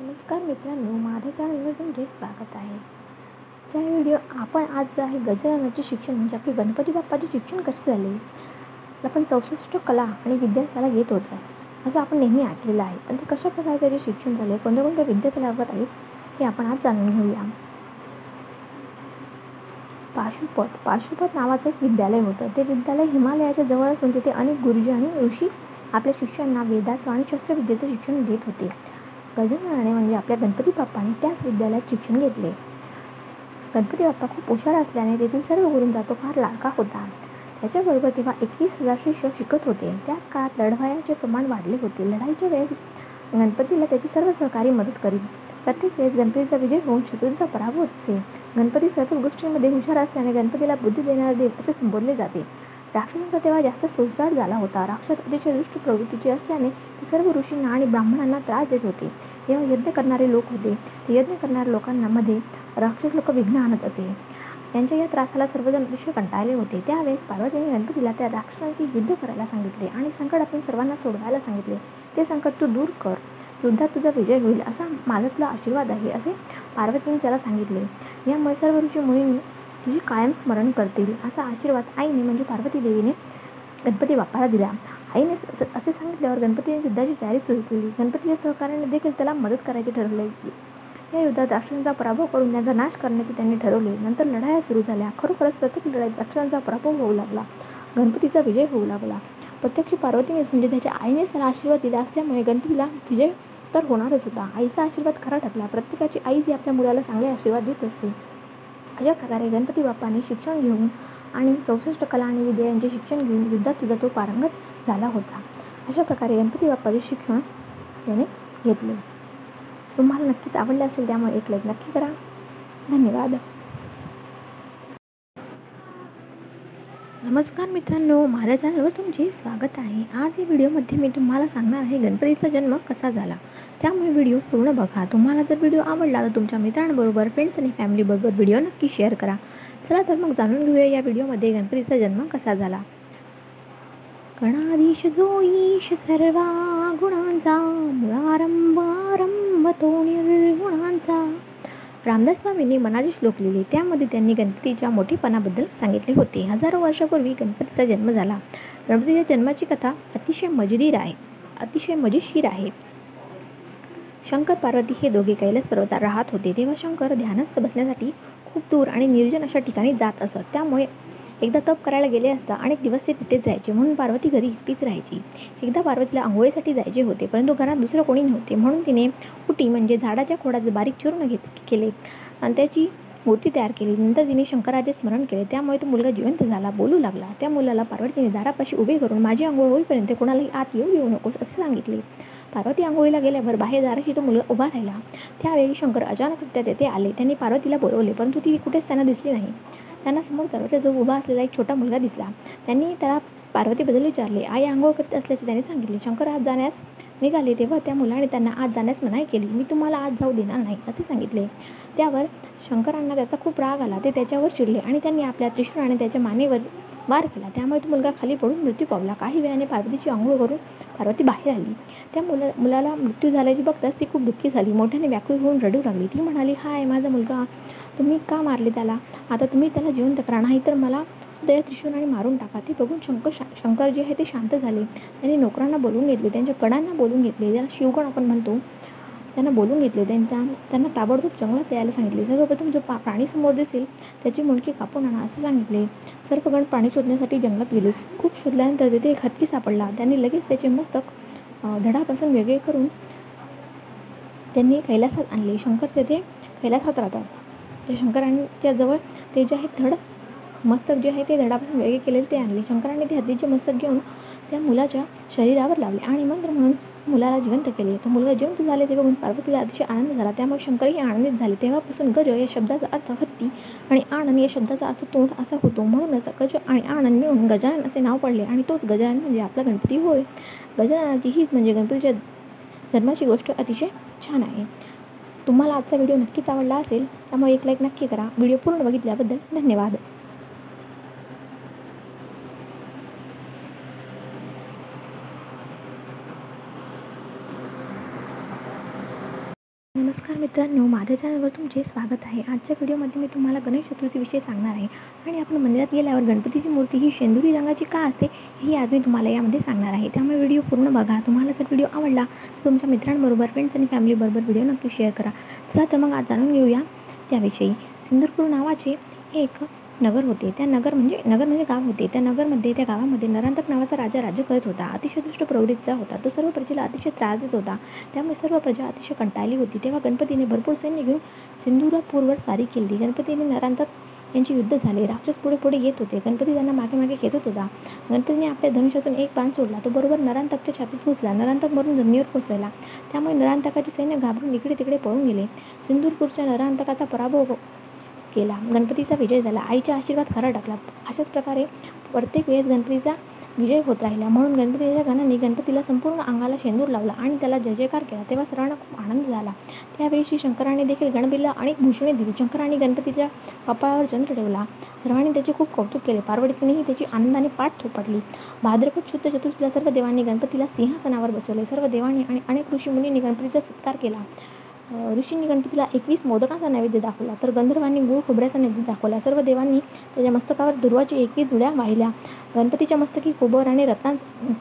नमस्कार मित्रांनो माझ्या चॅनलवर तुमचे स्वागत आहे. चा व्हिडिओ आपण आज जो आहे गजाननाचे शिक्षण म्हणजे आपले गणपती बाप्पाचे शिक्षण कसे झाले आपण चौसष्ट कला आणि विद्यार्थ्याला घेत येत होत्या असं आपण नेहमी ऐकलेलं आहे. पण ते कशा प्रकारे त्याचे शिक्षण झाले कोणत्या कोणत्या विद्यार्थ्याला लागत आहेत हे आपण आज जाणून घेऊया. पाशुपत. पाशुपत नावाचं एक विद्यालय होतं. ते विद्यालय हिमालयाच्या जवळ असून तिथे अनेक गुरुजी आणि ऋषी आपल्या शिक्षणांना वेदाचं आणि शस्त्रविद्येचं शिक्षण देत होते. गजाननाने म्हणजे आपल्या गणपती बाप्पाने त्याच विद्यालयात शिक्षण घेतले. गणपती बाप्पा खूप हुशार असल्याने तेथील सर्व गुरूंचा तो फार लाडका होता. त्याच्याबरोबर तेव्हा एकवीस हजार शिष्य शिकत होते. त्याच काळात लढवायाचे प्रमाण वाढले होते. लढाईच्या वेळेस गणपतीला त्याची सर्व सहकारी मदत करीत प्रत्येक वेळेस गणपतीचा विजय होऊन शत्रूंचा पराभव असे. गणपती सर्व गोष्टींमध्ये हुशार असल्याने गणपतीला बुद्धी देणारा देव असे संबोधले जाते. राक्षसांचा तेव्हा जास्त सोजगार झाला होता. राक्षस अतिशय दुष्ट प्रवृत्तीचे असल्याने ते सर्व ऋषींना आणि ब्राह्मणांना त्रास देत होते. तेव्हा यज्ञ करणारे लोक होते. ते यज्ञ करणाऱ्या लोकांना मध्ये राक्षस लोक विघ्न आणत असे. त्यांच्या या त्रासाला सर्वजण अतिशय कंटाळले होते. त्यावेळेस पार्वतीने गणपतीला त्या राक्षसांची युद्ध करायला सांगितले आणि संकट आपण सर्वांना सोडवायला सांगितले. ते संकट तू दूर कर. युद्धात तुझा विजय होईल असा माझा तुला आशीर्वाद आहे असे पार्वतीने त्याला सांगितले. यामुळे सर्व ऋषी मुलींनी तुझी कायम स्मरण करतील असा आशीर्वाद आईने म्हणजे पार्वती देवीने गणपती बाप्पाला दिला. आईने असे सांगितल्यावर गणपतीने युद्धाची तयारी सुरू केली. गणपतीच्या सहकार्याने देखील त्याला मदत करायचे ठरवले. या युद्धात राक्षसांचा पराभव करून त्यांचा नाश करण्याचे त्यांनी ठरवले. नंतर लढाया सुरू झाल्या. खरोखरच प्रत्येक लढाईत राक्षसांचा पराभव होऊ लागला. गणपतीचा विजय होऊ लागला. प्रत्यक्ष पार्वतीनेच म्हणजे त्याच्या आईनेच त्याला आशीर्वाद दिला असल्यामुळे गणपतीला विजय तर होणारच होता. आईचा आशीर्वाद खरा ठरला. प्रत्येकाची आई जी आपल्या मुलाला चांगले आशीर्वाद देत असते. अशा प्रकारे गणपती बाप्पाने शिक्षण घेऊन आणि चौसष्ट कला आणि विद्या यांचे शिक्षण घेऊन युद्धात सुद्धा तो पारंगत झाला होता. अशा प्रकारे गणपती बाप्पाचे शिक्षण त्याने घेतले. तुम्हाला नक्कीच आवडले असेल त्यामुळे एक लाईक नक्की करा. धन्यवाद. नमस्कार मित्रांनो माझ्या चॅनलवर तुमचे स्वागत आहे. आज या व्हिडिओमध्ये मी तुम्हाला सांगणार आहे गणपतीचा जन्म कसा झाला. त्यामुळे व्हिडिओ पूर्ण बघा. तुम्हाला जर व्हिडिओ आवडला तर तुमच्या मित्रांबरोबर फ्रेंड्स आणि फॅमिलीबरोबर व्हिडिओ नक्की शेअर करा. चला तर मग जाणून घेऊया या व्हिडिओमध्ये गणपतीचा जन्म कसा झाला. गणाधीश जो ईश सर्वा गुणांचा मुळारंभ आरंभ तो निर्गुणांचा. रामदास स्वामींनी मनाचे श्लोक लिहिले. त्यामध्ये त्यांनी गणपतीच्या मोठेपणाबद्दल सांगितले होते. हजारो वर्षापूर्वी गणपतीचा जन्म झाला. गणपतीच्या जन्माची कथा अतिशय मजेदार आहे. अतिशय मजेशीर आहे. शंकर पार्वती हे दोघे कैलास पर्वतात राहत होते. तेव्हा शंकर ध्यानस्थ बसण्यासाठी खूप दूर आणि निर्जन अशा ठिकाणी जात असत. त्यामुळे एकदा तप करायला गेले असता अनेक दिवस ते तिथेच जायचे. म्हणून पार्वती घरी एकटीच राहायची. एकदा पार्वतीला आंघोळीसाठी जायचे होते परंतु घरात दुसरं कोणी नव्हते. म्हणून तिने उटी म्हणजे झाडाच्या खोडात बारीक चूर्ण घेत केले. आणि त्याची मूर्ती तयार केली. नंतर तिने शंकराचे स्मरण केले. त्यामुळे तो मुलगा जिवंत झाला बोलू लागला. त्या मुलाला पार्वतीने दारापाशी उभे करून माझी आंघोळ होईपर्यंत कोणालाही आत येऊ देऊ नकोस असे सांगितले. पार्वती आंघोळीला गेल्यावर बाहेर दाराशी तो मुलगा उभा राहिला. त्यावेळी शंकर अचानकरित्या तेथे आले. त्यांनी पार्वतीला बोलवले परंतु ती कुठेच त्यांना दिसली नाही. त्यांना समोर दरवाजाजवळ उभा असलेला एक छोटा मुलगा दिसला त्यांनी त्याला पार्वतीबद्दल विचारले. आई आंघोळ करत असल्याचे त्याने सांगितले. शंकर आज जाण्यास निघाले तेव्हा त्या मुलाने त्यांना आज जाण्यास मनाई केली. मी तुम्हाला आज जाऊ देणार नाही असे सांगितले. त्यावर शंकरांना त्याचा खूप राग आला. ते त्याच्यावर चिडले आणि त्यांनी आपल्या त्रिशूळाने त्याच्या मानेवर वार केला. त्यामुळे तो मुलगा खाली पडून मृत्यू पावला. काही वेळाने पार्वतीची आंघोळ करून पार्वती बाहेर आली. त्या मुला मुलाला मृत्यू झाल्याची बघताच ती खूप दुःखी झाली. मोठ्याने व्याकुळ होऊन रडू लागली. ती म्हणाली हाय माझा मुलगा. तुम्ही का मारले त्याला? आता तुम्ही त्याला जिवंत करा. नाही तर मला सुद्धा त्रिशूळाने मारून टाका. ते बघून शंकर शा शंकर जे आहे ते शांत झाले. त्यांनी नोकरांना बोलून घेतले. त्यांच्या कडांना बोलून घेतले. ज्याला शिवगण आपण म्हणतो त्यांना बोलून घेतले. त्यांच्या त्यांना ताबडतोब जंगलात यायला सांगितले. सर्वप्रथम जो पा प्राणी समोर दिसेल त्याची मुंडकी कापून आणा असं सांगितले. सर्वगण पाणी शोधण्यासाठी जंगलात गेले. खूप शोधल्यानंतर तिथे एक हत्ती सापडला. त्यांनी लगेच त्याचे मस्तक धडापासून वेगळे करून त्यांनी कैलासात आणले. शंकर तेथे कैलासात राहतात. त्या शंकरांच्या जवळ ते जे आहे धड मस्तक जे आहे ते धडापासून वेगळे केलेले ते आणले. शंकरांनी ते हत्तीचे मस्तक घेऊन त्या मुलाच्या शरीरावर लावले आणि मंत्र म्हणून मुलाला जिवंत केले. तो मुलगा जिवंत झाले ते बघून पार्वतीला अतिशय आनंद झाला. त्यामुळे शंकरही आनंदित झाले. तेव्हापासून गज या शब्दाचा अर्थ हत्ती आणि आनंद या शब्दाचा अर्थ तोंड असा होतो. म्हणूनच गज आणि आनंद मिळून गजानन असे नाव पडले आणि तोच गजानन म्हणजे आपला गणपती होय. गजाननाची हीच म्हणजे गणपतीच्या धर्माची गोष्ट अतिशय छान आहे. तुम्हाला आजचा व्हिडिओ नक्कीच आवडला असेल त्यामुळे एक लाईक नक्की करा. व्हिडिओ पूर्ण बघितल्याबद्दल धन्यवाद. नमस्कार मित्रांनो माझ्या चॅनलवर तुमचे स्वागत आहे. आजच्या व्हिडिओमध्ये मी तुम्हाला गणेश चतुर्थीविषयी सांगणार आहे. आणि आपण मंदिरात गेल्यावर गणपतीची मूर्ती ही शेंदुरी रंगाची का असते ही आज मी तुम्हाला यामध्ये सांगणार आहे. त्यामुळे व्हिडिओ पूर्ण बघा. तुम्हाला जर व्हिडिओ आवडला तर तुमच्या मित्रांबरोबर फ्रेंड्स आणि फॅमिलीबरोबर व्हिडिओ नक्की शेअर करा. चला तर मग आज जाणून घेऊया त्याविषयी. सिंदूरपूर नावाचे एक नगर होते. त्या नगर म्हणजे नगर म्हणजे गाव होते. त्या नगरमध्ये त्या गावामध्ये नरांतक नावाचा राजा राज्य करत होता. अतिशय दुष्ट प्रवृत्तीचा होता. तो सर्व प्रजेला अतिशय त्रास देत होता. त्यामुळे सर्व प्रजा अतिशय कंटाळली होती. तेव्हा गणपतीने भरपूर सैन्य घेऊन सिंधुरापूरवर स्वारी केली. गणपतीने नरांतक यांचे युद्ध झाले. राक्षस पुढे पुढे येत होते. गणपती त्यांना मागे मागे खेचत होता. गणपतीने आपल्या धनुष्यातून एक बाण सोडला. तो बरोबर नरांतकच्या छातीत घुसला. नरांतक मरून जमिनीवर कोसळला. त्यामुळे नरांतकाचे सैन्य घाबरून इकडे तिकडे पळून गेले. सिंदूरपूरच्या नरांतकाचा पराभव केला. गणपतीचा विजय झाला. आईचा आशीर्वाद खरा टाकला. अशाच प्रकारे प्रत्येक वेळेस गणपतीचा विजय होत राहिला. म्हणून गणपतीच्या गाण्याने गणपतीला संपूर्ण अंगाला शेंदूर लावला आणि त्याला जय जयकार केला. तेव्हा सर्वांना खूप आनंद झाला. त्यावेळी शंकराने देखील गणपतीला अनेक भूषणे दिली. शंकराने गणपतीच्या कपाळावर चंद्र ठेवला. सर्वांनी त्याचे खूप कौतुक केले. पार्वतीनेही त्याची आनंदाने पाठ थोपटली. भाद्रपद शुद्ध चतुर्थीला सर्व देवांनी गणपतीला सिंहासनावर बसवले. सर्व देवांनी आणि अनेक ऋषीमुनींनी गणपतीचा सत्कार केला. ऋषींनी गणपतीला एकवीस मोदकांचा नैवेद्य दाखवला. तर गंधर्वांनी गुळ खोबऱ्याचा नैवेद्य दाखवला. सर्व देवांनी त्याच्या मस्तकावर दुर्वाची एकवीस धुळ्या वाहिल्या. गणपतीच्या मस्तकी कुबेर आणि रत्ना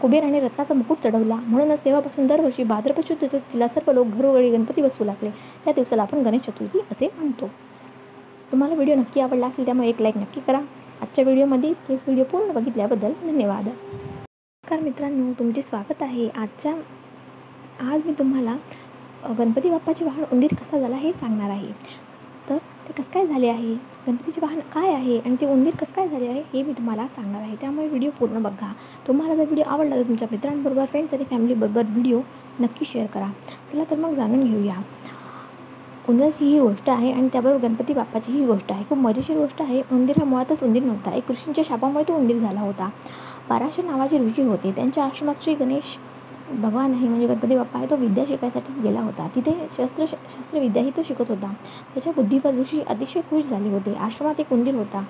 कुबेर आणि रत्नाचा मुकुट चढवला. म्हणूनच तेव्हापासून दरवर्षी भाद्रपद शुद्ध चतुर्थीला सर्व लोक घरोघरी गणपती बसवू लागले. त्या दिवसाला आपण गणेश चतुर्थी असे म्हणतो. तुम्हाला व्हिडिओ नक्की आवडला असेल त्यामुळे एक लाईक नक्की करा. आजच्या व्हिडिओमध्ये हेच व्हिडिओ पूर्ण बघितल्याबद्दल धन्यवाद. नमस्कार मित्रांनो तुमचे स्वागत आहे. आजच्या आज मी तुम्हाला गणपती बाप्पाचे वाहन उंदीर कसा झाला हे सांगणार आहे. तर ते कसं काय झाले आहे? गणपतीचे वाहन काय आहे आणि ते उंदीर कसं काय झाले आहे हे मी तुम्हाला सांगणार आहे. त्यामुळे व्हिडिओ पूर्ण बघा. तुम्हाला जर व्हिडिओ आवडला तर तुमच्या मित्रांबरोबर फ्रेंड्स आणि फॅमिलीबरोबर व्हिडिओ नक्की शेअर करा. चला तर मग जाणून घेऊया. उंदराची ही गोष्ट आहे आणि त्याबरोबर गणपती बाप्पाची ही गोष्ट आहे. खूप मजेशीर गोष्ट आहे. उंदीर हा मुळातच उंदीर नव्हता. एक ऋषींच्या शापामुळे तो उंदीर झाला होता. पाराशर नावाचे ऋषी होते. त्यांच्या आश्रमात श्री गणेश भगवान आहे म्हणजे गणपती बाप्पा आहे तो विद्या शिकायसाठी गेला होता. तिथे शस्त्र शस्त्रविद्याही तो शिकत होता. त्याच्या बुद्धीवर ऋषी अतिशय खुश झाले होते. आश्रमात एक उंदीर होता.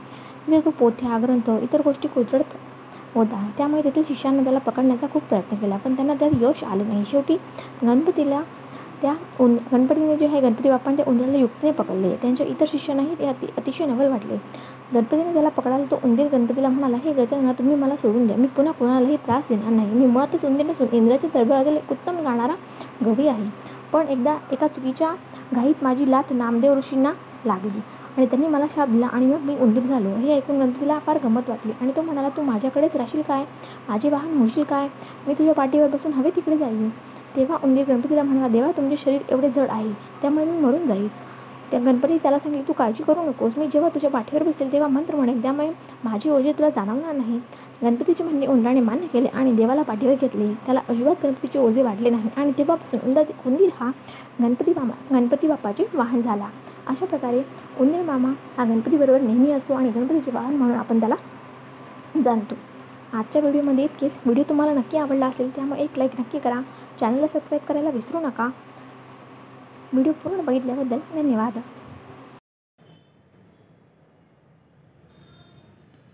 तिथे तो पोथ्या ग्रंथ इतर गोष्टी कोचडत होता. त्यामुळे तेथील शिष्यांना त्याला पकडण्याचा खूप प्रयत्न केला पण त्यांना त्यात यश आलं नाही. शेवटी गणपतीला त्या उन गणपतीने जे आहे गणपती बाप्पाने त्या उंदराला युक्तीने पकडले. त्यांच्या इतर शिष्यांनाही ते अति अतिशय नवल वाटले. गणपतीने त्याला पकडायला तो उंदीर गणपतीला म्हणाला हे गजानना तुम्ही मला सोडून द्या. मी पुन्हा कोणालाही त्रास देणार नाही. मी मुळातच उंदीर नसून इंद्राच्या दरबारातील एक उत्तम गाणारा गवी आहे. पण एकदा एका चुकीच्या घाईत माझी लाथ नामदेव ऋषींना लागली आणि त्यांनी मला शाप दिला आणि मग मी उंदीर झालो. हे ऐकून गणपतीला फार गमत वाटली आणि तो म्हणाला तू माझ्याकडेच राहशील काय? माझे वाहन होशील काय? मी तुझ्या पाठीवर बसून हवे तिकडे जाईल तेव्हा उंदीर गणपतीला म्हणाला देवा तुमचे शरीर एवढे जड आहे त्यामुळे मी मरून जाईल त्या गणपती त्याला सांगितले तू काळजी करू नकोस. मी जेव्हा तुझ्या पाठीवर बसेल तेव्हा मंत्र म्हणेल. त्यामुळे माझी ओझे तुला जाणवणार नाही. गणपतीचे म्हणणे उंदराने मान्य केले आणि देवाला पाठीवर घेतले. त्याला अजिबात गणपतीचे ओझे वाढले नाही आणि तेव्हापासून उंदर उंदीर हा गणपती मामा गणपती बाप्पाचे वाहन झाला. अशा प्रकारे उंदीर मामा हा गणपतीबरोबर नेहमी असतो आणि गणपतीचे वाहन म्हणून आपण त्याला जाणतो. आजच्या व्हिडिओमध्ये इतकेच. व्हिडिओ तुम्हाला नक्की आवडला असेल त्यामुळे एक लाईक नक्की करा. चॅनलला सबस्क्राईब करायला विसरू नका. व्हिडिओ पूर्ण बघितल्याबद्दल धन्यवाद.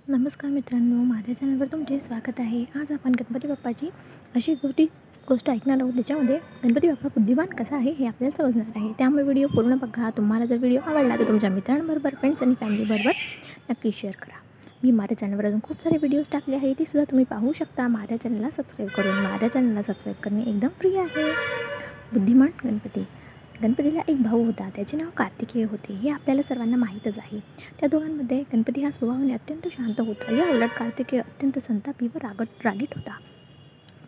नमस्कार मित्रांनो माझ्या चॅनलवर तुमचे स्वागत आहे. आज आपण गणपती बाप्पाची अशी गोष्टी गोष्ट ऐकणार आहोत त्याच्यामध्ये गणपती बाप्पा बुद्धिमान कसा आहे हे आपल्याला समजणार आहे. त्यामुळे व्हिडिओ पूर्ण बघा. तुम्हाला जर व्हिडिओ आवडला तर तुमच्या मित्रांबरोबर फ्रेंड्स आणि फॅमिलीबरोबर नक्की शेअर करा. मी माझ्या चॅनलवर अजून खूप सारे व्हिडिओज टाकले आहे ते सुद्धा तुम्ही पाहू शकता. माझ्या चॅनलला सबस्क्राईब करून माझ्या चॅनलला सबस्क्राईब करणे एकदम फ्री आहे. बुद्धिमान गणपती. गणपतीला एक भाऊ होता. त्याचे नाव कार्तिकेय होते. हे आपल्याला सर्वांना माहीतच आहे. त्या दोघांमध्ये गणपती हा स्वभावाने अत्यंत शांत होता. या उलट कार्तिकेय अत्यंत संतापी व रागट रागीट होता.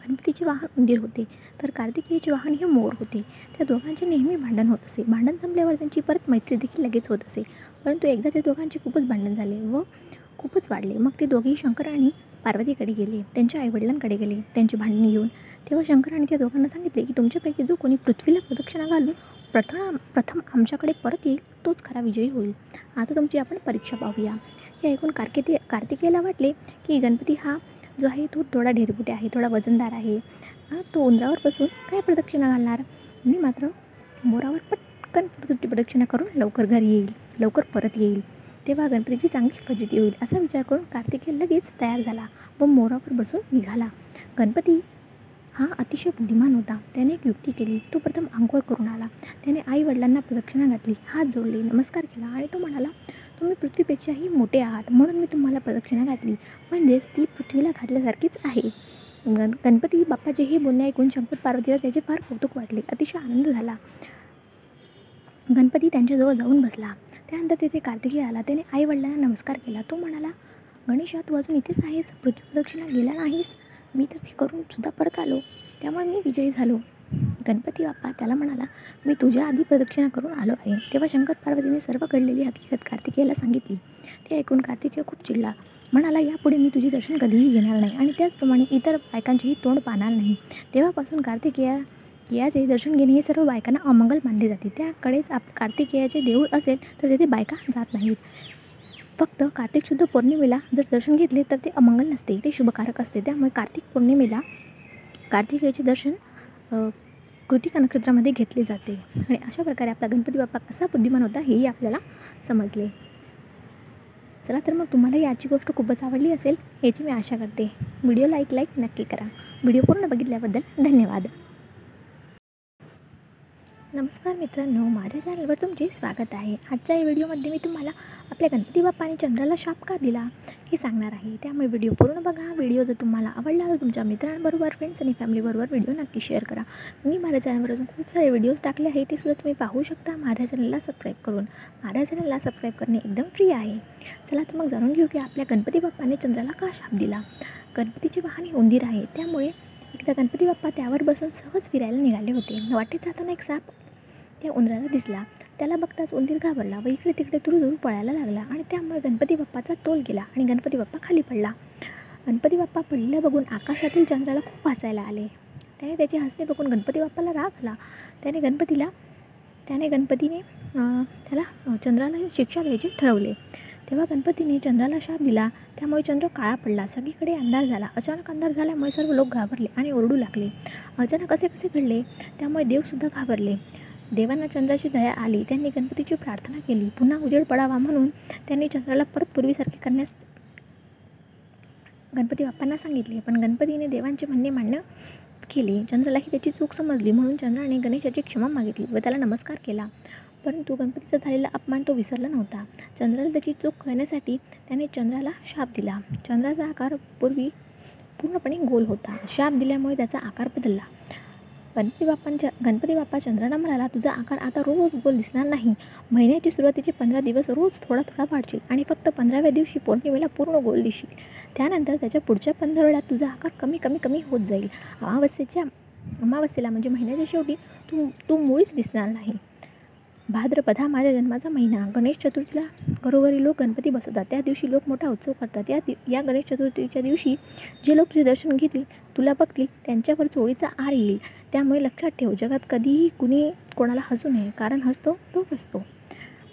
गणपतीचे वाहन उंदीर होते तर कार्तिकेयचे वाहन हे मोर होते. त्या दोघांचे नेहमी भांडण होत असे. भांडण संपल्यावर त्यांची परत मैत्री देखील लगेच होत असे. परंतु एकदा त्या दोघांचे खूपच भांडण झाले व खूपच वाढले. मग ते दोघेही शंकर आणि पार्वतीकडे गेले. त्यांच्या आईवडिलांकडे गेले. त्यांची भांडणी येऊन तेव्हा शंकराने त्या दोघांना सांगितले की तुमच्यापैकी जो कोणी पृथ्वीला प्रदक्षिणा घालून प्रथम प्रथम आमच्याकडे परत येईल तोच खरा विजयी होईल. आता तुमची आपण परीक्षा पाहूया. हे ऐकून कार्तिके कार्तिकेयला वाटले की गणपती हा जो आहे तो थोडा ढेरबुटे आहे थोडा वजनदार आहे. तो उंदरावर बसून काय प्रदक्षिणा घालणार? मी मात्र मोरावर पटकन प्रदक्षिणा करून लवकर घरी येईल लवकर परत येईल. तेव्हा गणपतीची चांगली फजिती होईल असा विचार करून कार्तिकेय लगेच तयार झाला व मोरावर बसून निघाला. गणपती हा अतिशय बुद्धिमान होता. त्याने एक युक्ती केली. तो प्रथम आंघोळ करून आला. त्याने आई वडिलांना प्रदक्षिणा घातली. हात जोडले. नमस्कार केला आणि तो म्हणाला तुम्ही पृथ्वीपेक्षाही मोठे आहात. म्हणून मी तुम्हाला प्रदक्षिणा घातली. म्हणजेच ती पृथ्वीला घातल्यासारखीच आहे. गण गणपती बाप्पाचे हे बोलणे ऐकून शंकर पार्वतीला त्याचे फार कौतुक वाटले. अतिशय आनंद झाला. गणपती त्यांच्याजवळ जाऊन बसला. त्यानंतर तिथे कार्तिकी आला. त्याने आई वडिलांना नमस्कार केला. तो म्हणाला गणेशा तू अजून इथेच आहेस? पृथ्वी प्रदक्षिणा गेला नाहीस? मी तर ती करून सुद्धा परत आलो. त्यामुळे मी विजयी झालो. गणपती बाप्पा त्याला म्हणाला मी तुझ्या आधी प्रदक्षिणा करून आलो आहे. तेव्हा शंकर पार्वतीने सर्व घडलेली हकीकत कार्तिकेयाला सांगितली. ते ऐकून कार्तिकेय खूप चिडला. म्हणाला यापुढे मी तुझे दर्शन कधीही घेणार नाही आणि त्याचप्रमाणे इतर बायकांचेही तोंड पाहणार नाही. तेव्हापासून कार्तिकेया याचे दर्शन घेणे हे सर्व बायकांना अमंगल मानले जाते. त्याकडेच आप कार्तिकेयाचे देऊळ असेल तर तेथे बायका जात नाहीत. फक्त कार्तिक शुद्ध पौर्णिमेला जर दर्शन घेतले तर ते अमंगल नसते ते शुभकारक असते. त्यामुळे कार्तिक पौर्णिमेला कार्तिकेयाचे दर्शन कृतिका नक्षत्रामध्ये घेतले जाते. आणि अशा प्रकारे आपला गणपती बाप्पा कसा बुद्धिमान होता हेही आपल्याला समजले. चला तर मग तुम्हाला याची गोष्ट खूपच आवडली असेल याची मी आशा करते. व्हिडिओ लाईक लाईक नक्की करा. व्हिडिओ पूर्ण बघितल्याबद्दल धन्यवाद. नमस्कार मित्रांनो माझ्या चॅनलवर तुमचे स्वागत आहे. आजच्या या व्हिडिओमध्ये मी तुम्हाला आपल्या गणपती बाप्पाने चंद्राला शाप का दिला हे सांगणार आहे. त्यामुळे व्हिडिओ पूर्ण बघा. व्हिडिओ जर तुम्हाला आवडला तर तुमच्या मित्रांबरोबर फ्रेंड्स आणि फॅमिलीबरोबर व्हिडिओ नक्की शेअर करा. मी माझ्या चॅनलवर अजून खूप सारे व्हिडिओज टाकले आहे ते सुद्धा तुम्ही पाहू शकता. माझ्या चॅनलला सबस्क्राईब करून माझ्या चॅनलला सबस्क्राईब करणे एकदम फ्री आहे. चला तर मग जाणून घेऊ की आपल्या गणपती बाप्पाने चंद्राला का शाप दिला? गणपतीचे वाहन हे उंदीर आहे त्यामुळे एकदा गणपती बाप्पा त्यावर बसून सहज फिरायला निघाले होते. वाटेत जाताना एक साप त्या उंदराला दिसला. त्याला बघताच उंदीर घाबरला व इकडे तिकडे तुरुदूर पळायला लागला आणि त्यामुळे गणपती बाप्पाचा तोल गेला आणि गणपती बाप्पा खाली पडला. गणपती बाप्पा पडलेला बघून आकाशातील चंद्राला खूप हसायला आले. त्याने त्याचे हसणे बघून गणपती बाप्पाला राग आला. त्याने गणपतीला त्याने गणपतीने त्याला चंद्राला शिक्षा द्यायचे ठरवले. तेव्हा गणपतीने चंद्राला शाप दिला. त्यामुळे चंद्र काळा पडला. सगळीकडे अंधार झाला. अचानक अंधार झाल्यामुळे सर्व लोक घाबरले आणि ओरडू लागले. अचानक असे कसे घडले? त्यामुळे देवसुद्धा घाबरले. देवांना चंद्राची दया आली त्यांनी गणपतीची प्रार्थना केली पुन्हा उजेड पडावा म्हणून त्यांनी चंद्राला परत पूर्वीसारखे करण्यास गणपती बाप्पांना सांगितले. पण गणपतीने देवांचे म्हणणे मान्य केले. चंद्रालाही त्याची चूक समजली म्हणून चंद्राने गणेशाची क्षमा मागितली व त्याला नमस्कार केला. परंतु गणपतीचा झालेला अपमान तो विसरला नव्हता. चंद्राला त्याची चूक कळण्यासाठी त्याने चंद्राला शाप दिला. चंद्राचा आकार पूर्वी पूर्णपणे गोल होता. शाप दिल्यामुळे त्याचा आकार बदलला. गणपती बाप्पांच्या गणपती बाप्पा चंद्राला म्हणाला तुझा आकार आता रोज गोल दिसणार नाही. महिन्याची सुरुवातीचे पंधरा दिवस रोज थोडा थोडा वाढशील आणि फक्त पंधराव्या दिवशी पौर्णिमेला पूर्ण गोल दिसशील. त्यानंतर त्याच्या पुढच्या पंधरवड्यात तुझा आकार कमी कमी कमी होत जाईल. अमावस्येच्या अमावस्येला म्हणजे महिन्याच्या शेवटी तू तू मुळीच दिसणार नाही. भाद्रपद हा माझ्या जन्माचा महिना. गणेश चतुर्थीला घरोघरी लोक गणपती बसवतात. त्या दिवशी लोक मोठा उत्सव करतात. या दि या गणेश चतुर्थीच्या दिवशी जे लोक तुझे दर्शन घेतील तुला बघतील त्यांच्यावर चोळीचा आर येईल. त्यामुळे लक्षात ठेव जगात कधीही कुणी कोणाला हसू नये कारण हसतो तो फसतो.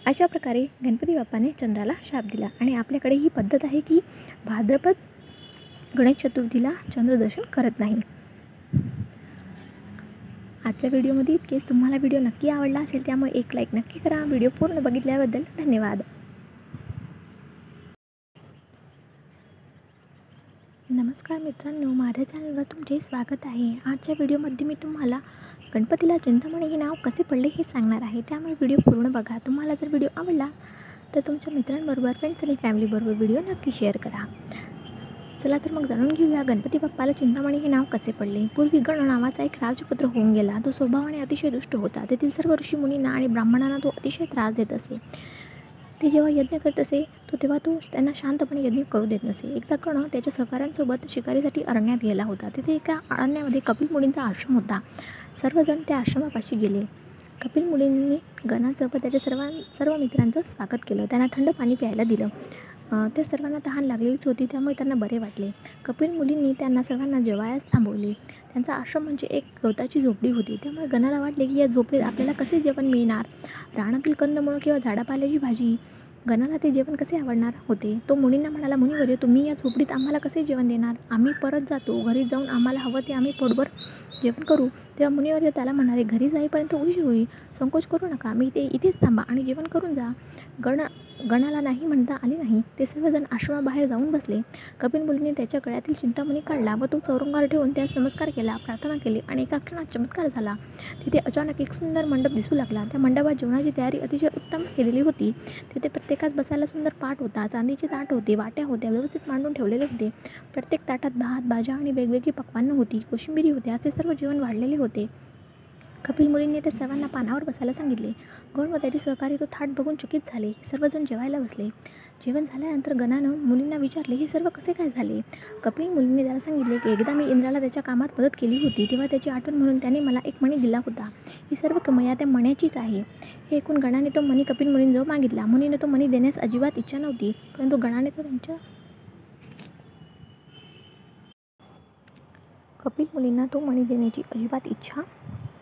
अशा प्रकारे गणपती बाप्पाने चंद्राला शाप दिला आणि आपल्याकडे ही पद्धत आहे की भाद्रपद गणेश चतुर्थीला चंद्रदर्शन करत नाही. आजच्या व्हिडिओमध्ये इतकेच. तुम्हाला व्हिडिओ नक्की आवडला असेल त्यामुळे एक लाईक नक्की करा. व्हिडिओ पूर्ण बघितल्याबद्दल धन्यवाद. नमस्कार मित्रांनो माझ्या चॅनलवर तुमचे स्वागत आहे. आजच्या व्हिडिओमध्ये मी तुम्हाला गणपतीला चिंतामणी हे नाव कसे पडले हे सांगणार आहे. त्यामुळे व्हिडिओ पूर्ण बघा. तुम्हाला जर व्हिडिओ आवडला तर तुमच्या मित्रांबरोबर फ्रेंड्स आणि फॅमिलीबरोबर व्हिडिओ नक्की शेअर करा. चला तर मग जाणून घेऊया. गणपती बाप्पाला चिंतामणी हे नाव कसे पडले? पूर्वी गण नावाचा एक राजपुत्र होऊन गेला. तो स्वभावाने अतिशय दुष्ट होता. तेथील सर्व ऋषीमुनींना आणि ब्राह्मणांना तो अतिशय त्रास देत असे. ते जेव्हा यज्ञ करत असे तो तेव्हा तो त्यांना शांतपणे यज्ञ करू देत नसे. एकदा कर्ण त्याच्या सहकाऱ्यांसोबत शिकारीसाठी अरण्यात गेला होता. तिथे एका अरण्यामध्ये कपिल मुलींचा आश्रम होता. सर्वजण त्या आश्रमापाशी गेले. कपिल मुलींनी गणाचं व त्याच्या सर्वां सर्व मित्रांचं स्वागत केलं. त्यांना थंड पाणी प्यायला दिलं. त्या सर्वांना तहान लागलेलीच होती त्यामुळे त्यांना बरे वाटले. कपिल मुलींनी त्यांना सर्वांना जेवायस थांबवले. त्यांचा आश्रम म्हणजे एक गवताची झोपडी होती. त्यामुळे गणाला वाटले की या झोपडीत आपल्याला कसे जेवण मिळणार? रानातील कंदमुळं किंवा झाडापाल्याची भाजी? गणाला ते जेवण कसे आवडणार होते? तो मुलींना म्हणाला मुनीवर्य तुम्ही या झोपडीत आम्हाला कसे जेवण देणार? आम्ही परत जातो. घरी जाऊन आम्हाला हवं ते आम्ही पोटभर जेवण करू. तेव्हा मुनिवर्य त्याला म्हणाले घरी जाईपर्यंत उशीर होईल. संकोच करू नका. मी ते इथेच थांबा आणि जेवण करून जा. गण गणाला नाही म्हणता आले नाही. ते सर्वजण आश्रमाबाहेर जाऊन बसले. कपिल मुलीने त्याच्या गळ्यातील चिंतामणी काढला व तो चौरंगावर ठेवून त्यास नमस्कार केला प्रार्थना केली आणि एका क्षणात चमत्कार झाला. तिथे अचानक एक सुंदर मंडप दिसू लागला. त्या मंडपात जेवणाची तयारी अतिशय उत्तम केलेली होती. तिथे प्रत्येकास बसायला सुंदर पाट होता. चांदीचे ताट होते वाट्या होत्या व्यवस्थित मांडून ठेवलेले होते. प्रत्येक ताटात भात भाज्या आणि वेगवेगळी पक्वानं होती. कोशिंबिरी होती असे सर्व जेवण वाढलेले होते. होते. कपिल मुलींनी त्या सर्वांना पानावर बसायला सांगितले. गण व त्याची सहकारी तो थाट बघून चकित झाले. सर्वजण जेवायला बसले. जेवण झाल्यानंतर गणानं मुलींना विचारले हे सर्व कसे काय झाले? कपिल मुलींनी त्याला सांगितले की एकदा मी इंद्राला त्याच्या कामात मदत केली होती. तेव्हा त्याची आठवण म्हणून त्याने मला एक मणी दिला होता. ही सर्व कमया त्या मण्याचीच आहे. हे ऐकून गणाने तो मणी कपिल मुलींजवळ मागितला. मुनीने तो मणी देण्यास अजिबात इच्छा नव्हती परंतु गणाने तो त्यांच्या कपिल मुलींना तो मणी देण्याची अजिबात इच्छा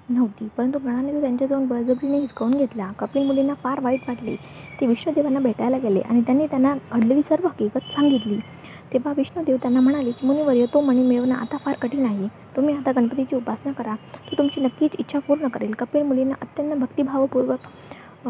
नव्हती. परंतु गणाने तो त्यांच्याजवळ बळजबरीने हिसकावून घेतला. कपिल मुलींना फार वाईट वाटले. ते विष्णुदेवांना भेटायला गेले आणि त्यांनी त्यांना घडलेली सर्व हकीकत सांगितली. तेव्हा विष्णुदेव त्यांना म्हणाले की मुनिवर्य तो मणी मिळवणं आता फार कठीण आहे. तुम्ही आता गणपतीची उपासना करा. तो तुमची नक्कीच इच्छा पूर्ण करेल. कपिल मुलींना अत्यंत भक्तिभावपूर्वक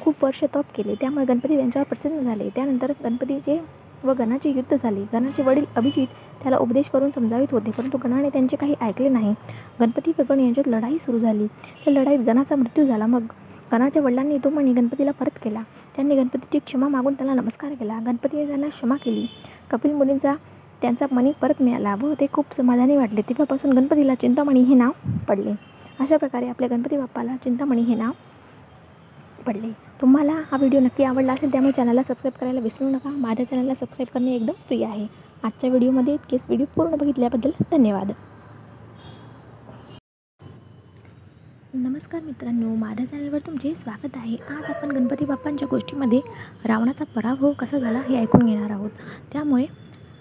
खूप वर्ष तप केले. त्यामुळे गणपती त्यांच्यावर प्रसन्न झाले. त्यानंतर गणपतीचे व गणाचे युद्ध झाले. गणाचे वडील अभिजित त्याला उपदेश करून समजावित होते परंतु गणाने त्यांचे काही ऐकले नाही. गणपती व गण यांच्यात लढाई सुरू झाली. त्या लढाईत गणाचा मृत्यू झाला. मग गणाच्या वडिलांनी तो मणी गणपतीला परत केला. त्यांनी गणपतीची क्षमा मागून त्याला नमस्कार केला. गणपतीने त्यांना क्षमा केली. कपिल मुलींचा त्यांचा मणी परत मिळाला व ते खूप समाधानी वाटले. तेव्हापासून गणपतीला चिंतामणी हे नाव पडले. अशा प्रकारे आपल्या गणपती बाप्पाला चिंतामणी हे नाव पडले. तुम्हाला हा व्हिडिओ नक्की आवडला असेल त्यामुळे चॅनलला सबस्क्राईब करायला विसरू नका. माझ्या चॅनलला सबस्क्राईब करणे एकदम फ्री आहे. आजच्या व्हिडिओमध्ये इतकेच. व्हिडिओ पूर्ण बघितल्याबद्दल धन्यवाद. नमस्कार मित्रांनो माझ्या चॅनलवर तुमचे स्वागत आहे. आज आपण गणपती बाप्पांच्या गोष्टीमध्ये रावणाचा पराभव कसा झाला हे ऐकून घेणार आहोत. त्यामुळे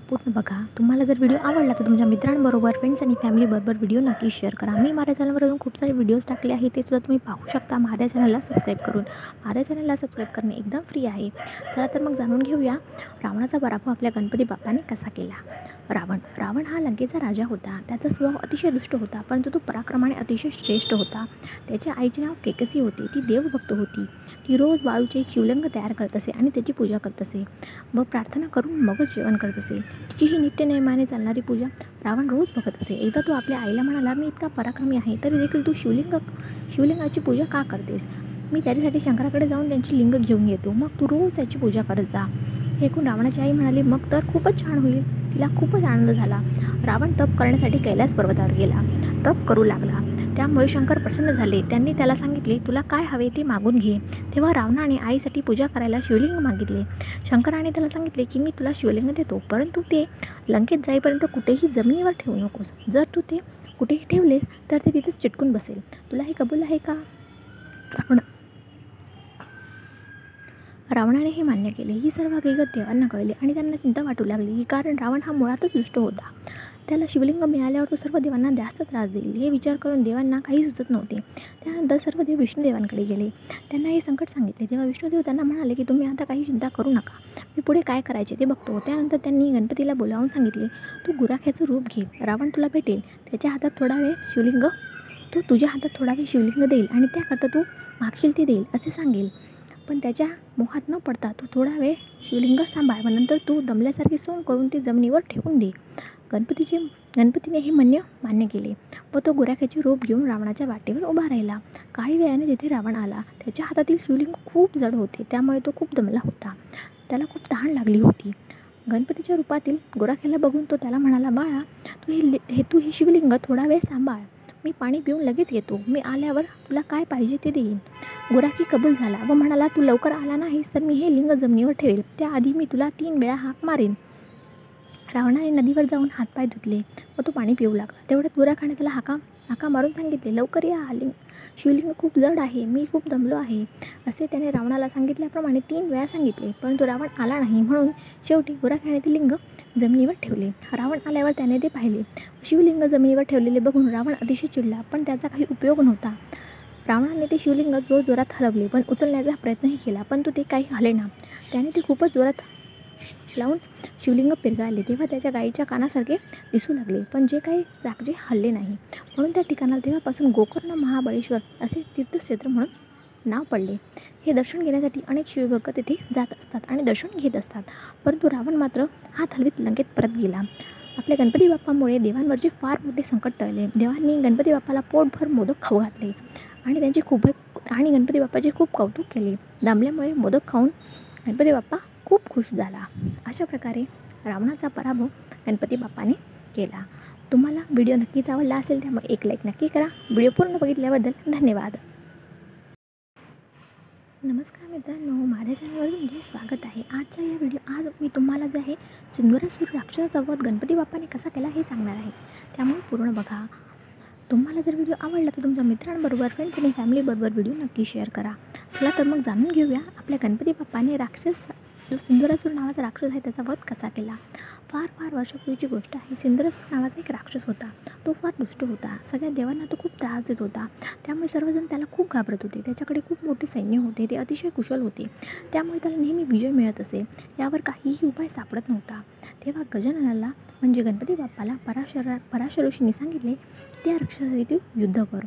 पूर्ण बघा. तुम्हाला जर व्हिडिओ आवडला तर तुमच्या मित्रांबरोबर फ्रेंड्स आणि फॅमिलीबरोबर व्हिडिओ नक्की शेअर करा. मी माझ्या चॅनलवर अजून खूप सारे व्हिडिओज टाकले आहे ते सुद्धा तुम्ही पाहू शकता. माझ्या चॅनलला सबस्क्राईब करून. माझ्या चॅनलला सबस्क्राईब करणे एकदम फ्री आहे. चला तर मग जाणून घेऊया रावणाचा पराभव आपल्या गणपती बाप्पाने कसा केला? रावण. रावण हा लंकेचा राजा होता. त्याचा स्वभाव अतिशय दुष्ट होता परंतु तो पराक्रमाने अतिशय श्रेष्ठ होता. त्याच्या आईचे नाव केकसी होते. ती देवभक्त होती. ती रोज वाळूचे शिवलिंग तयार करत असे आणि त्याची पूजा करत असे व प्रार्थना करून मगच जेवण करत असे. तिची ही नित्यनेमाने चालणारी पूजा रावण रोज बघत असे. एकदा तो आपल्या आईला म्हणाला मी इतका पराक्रमी आहे तरी देखील तू शिवलिंग शिवलिंगाची पूजा का करतेस? मी त्याच्यासाठी शंकराकडे जाऊन त्यांची लिंग घेऊन येतो. मग तू रोज त्याची पूजा करत जा. हे ऐकून रावणाची आई म्हणाली मग तर खूपच छान होईल. तिला खूपच आनंद झाला. रावण तप करण्यासाठी कैलास पर्वतावर गेला. तप करू लागला. त्यामुळे शंकर प्रसन्न झाले. त्यांनी त्याला सांगितले तुला काय हवे ते मागून घे. तेव्हा रावणाने आईसाठी पूजा करायला शिवलिंग मागितले. शंकराने त्याला सांगितले की मी तुला शिवलिंग देतो परंतु ते लंकेत जाईपर्यंत कुठेही जमिनीवर ठेवू नकोस. जर तू ते कुठेही ठेवलेस तर ते तिथेच चिटकून बसेल. तुला हे कबूल आहे का? रावण रावणाने हे मान्य केले. ही सर्व हकीकत देवांना कळली आणि त्यांना चिंता वाटू लागली. कारण रावण हा मुळातच दुष्ट होता. त्याला शिवलिंग मिळाल्यावर तो सर्व देवांना जास्त त्रास देईल. हे विचार करून देवांना काही सुचत नव्हते. त्यानंतर सर्व देव विष्णुदेवांकडे गेले. त्यांना हे संकट सांगितले. तेव्हा विष्णुदेव त्यांना म्हणाले की तुम्ही आता काही चिंता करू नका. मी पुढे काय करायचे ते बघतो. त्यानंतर त्यांनी गणपतीला बोलावून सांगितले तू गुराख्याचं रूप घे. रावण तुला भेटेल. त्याच्या हातात थोडा वेळ शिवलिंग तो तुझ्या हातात थोडा वेळ शिवलिंग देईल आणि त्याकरता तू मागशील ते देईल असे सांगेल. पण त्याच्या मोहात न पडता तू थोडा वेळ शिवलिंग सांभाळ व नंतर तू दमल्यासारखी सोंग करून ते जमिनीवर ठेवून दे. गणपतीचे गणपतीने हे म्हणणे मान्य केले व तो गुराख्याचे रूप घेऊन रावणाच्या वाटेवर उभा राहिला. काही वेळाने तिथे रावण आला. त्याच्या हातातील शिवलिंग खूप जड होते. त्यामुळे तो खूप दमला होता. त्याला खूप तहान लागली होती. गणपतीच्या रूपातील गुराख्याला बघून तो त्याला म्हणाला बाळा तू हे हे तू हे शिवलिंग थोडा वेळ सांभाळ. मी पाणी पिऊन लगेच येतो. मी आल्यावर तुला काय पाहिजे ते देईन. गुराखी कबूल झाला व म्हणाला तू लवकर आला नाहीस तर मी हे लिंग जमिनीवर ठेवेल. त्याआधी मी तुला तीन वेळा हाक मारेन. रावणाने नदीवर जाऊन हातपाय धुतले व तो पाणी पिऊ लागला. तेवढ्यात गुराखाने त्याला हाका हाका मारून सांगितले लवकर या लिंग शिवलिंग खूप जड आहे. मी खूप दमलो आहे. असे त्याने रावणाला सांगितल्याप्रमाणे तीन वेळा सांगितले परंतु रावण आला नाही म्हणून शेवटी गुराखाने ते लिंग जमिनीवर ठेवले. रावण आल्यावर त्याने ते पाहिले. शिवलिंग जमिनीवर ठेवलेले बघून रावण अतिशय चिडला पण त्याचा काही उपयोग नव्हता. रावणाने ते शिवलिंग जोर जोरात हलवले पण उचलण्याचा प्रयत्नही केला पण तो ते काही हले ना. त्याने ते खूपच जोरात लावून शिवलिंग पिरगाळले. तेव्हा त्याच्या गायीच्या कानासारखे दिसू लागले पण जे काही जागजे हल्ले नाही. म्हणून त्या ठिकाणाला तेव्हापासून गोकर्ण महाबळेश्वर असे तीर्थक्षेत्र म्हणून नाव पडले. हे दर्शन घेण्यासाठी अनेक शिवभक्त तेथे जात असतात आणि दर्शन घेत असतात. परंतु रावण मात्र हात हलवीत लंकेत परत गेला. आपल्या गणपती बाप्पामुळे देवांवरचे फार मोठे संकट टळले. देवांनी गणपती बाप्पाला पोटभर मोदक खाऊ घातले. आणि त्यांचे खूप आणि गणपती बाप्पाचे खूप कौतुक केले. दामल्यामुळे मोदक खाऊन गणपती बाप्पा खूप खुश झाला. अशा प्रकारे रावणाचा पराभव गणपती बाप्पाने केला. तुम्हाला व्हिडिओ नक्कीच आवडला असेल त्यामुळे एक लाईक नक्की करा. व्हिडिओ पूर्ण बघितल्याबद्दल धन्यवाद. नमस्कार मित्रांनो माझ्या चॅनलवर तुमचे स्वागत आहे. आजच्या या व्हिडिओ आज मी तुम्हाला जे आहे सिंधुरासूर राक्षसाचा वध गणपती बाप्पाने कसा केला हे सांगणार आहे. त्यामुळे पूर्ण बघा. तुम्हाला जर व्हिडिओ आवडला तर तुमच्या मित्रांबरोबर फ्रेंड्स आणि फॅमिलीबरोबर व्हिडिओ नक्की शेअर करा. चला तर मग जाणून घेऊया आपल्या गणपती बाप्पाने राक्षस जो सिंदुरासूर नावाचा राक्षस आहे त्याचा वध कसा केला? फार फार वर्षापूर्वीची गोष्ट आहे. सिंदुरासूर नावाचा एक राक्षस होता. तो फार दुष्ट होता. सगळ्या देवांना तो खूप त्रास देत होता. त्यामुळे सर्वजण त्याला खूप घाबरत होते. त्याच्याकडे खूप मोठे सैन्य होते. ते अतिशय कुशल होते. त्यामुळे त्याला नेहमी विजय मिळत असे. यावर काहीही उपाय सापडत नव्हता. तेव्हा गजाननाला म्हणजे गणपती बाप्पाला पराशरा पराशर ऋषींनी सांगितले त्या राक्षसाशी तू युद्ध कर.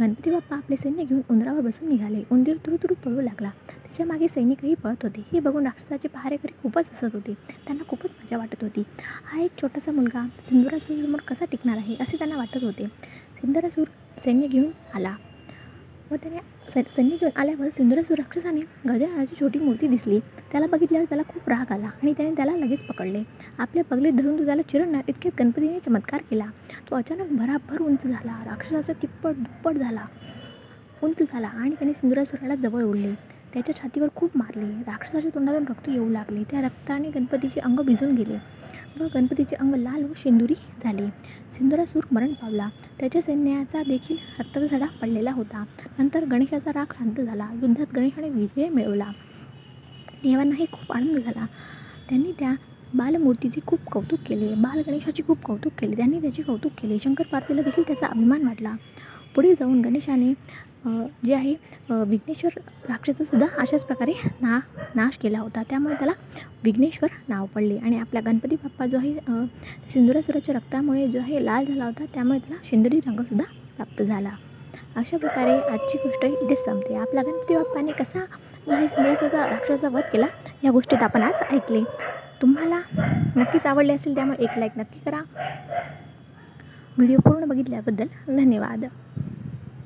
गणपती बाप्पा आपले सैन्य घेऊन उंदरावर बसून निघाले. उंदीर तुरु पळू लागला. त्याच्यामागे सैनिकही पळत होते. हे बघून राक्षसाचे पहारेकरी खूपच हसत होते. त्यांना खूपच मजा वाटत होती. हा एक छोटासा मुलगा सिंधुरासूरसमोर कसा टिकणार आहे असे त्यांना वाटत होते. सिंधुरासूर सैन्य घेऊन आला. व त्याने स सैन्य घेऊन आल्यावर सिंदुरासूर राक्षसाने गजाननाची छोटी मूर्ती दिसली. त्याला बघितल्यावर त्याला खूप राग आला आणि त्याने त्याला लगेच पकडले. आपल्या पगलीत धरून तो त्याला चिरडणार इतक्यात गणपतीने चमत्कार केला. तो अचानक भराभर उंच झाला. राक्षसाचा तिप्पट दुप्पट झाला उंच झाला आणि त्याने सिंदुरासुराला जवळ ओढले. त्याच्या छातीवर खूप मारले. राक्षसाच्या तोंडातून रक्त येऊ लागले. त्या रक्ताने गणपतीचे अंग भिजून गेले. व गणपतीचे अंग लाल व शेंदुरी झाले. सिंदुरासूर मरण पावला. त्याच्या सैन्याचा देखील रक्ताचा सडा पडलेला होता. नंतर गणेशाचा राग शांत झाला. युद्धात गणेशाने विजय मिळवला. देवांनाही खूप आनंद झाला. त्यांनी त्या बालमूर्तीचे खूप कौतुक केले. बाल गणेशाचे खूप कौतुक केले. त्यांनी त्याचे कौतुक केले. शंकर पार्वतीला देखील त्याचा अभिमान वाटला. पुढे जाऊन गणेशाने जे आहे विघ्नेश्वर राक्षसासुद्धा अशाच प्रकारे ना नाश केला होता. त्यामुळे त्याला विघ्नेश्वर नाव पडले. आणि आपला गणपती बाप्पा जो आहे सिंदुरासुराच्या रक्तामुळे जो आहे लाल झाला होता. त्यामुळे त्याला शिंदरी रंगसुद्धा प्राप्त झाला. अशा प्रकारे आजची गोष्ट इथेच संपते. आपला गणपती बाप्पाने कसा जो आहे सिंदुरासाचा राक्षसाचा वध केला या गोष्टीत आपण आज ऐकले. तुम्हाला नक्कीच आवडले असेल त्यामुळे एक लाईक नक्की करा. व्हिडिओ पूर्ण बघितल्याबद्दल धन्यवाद.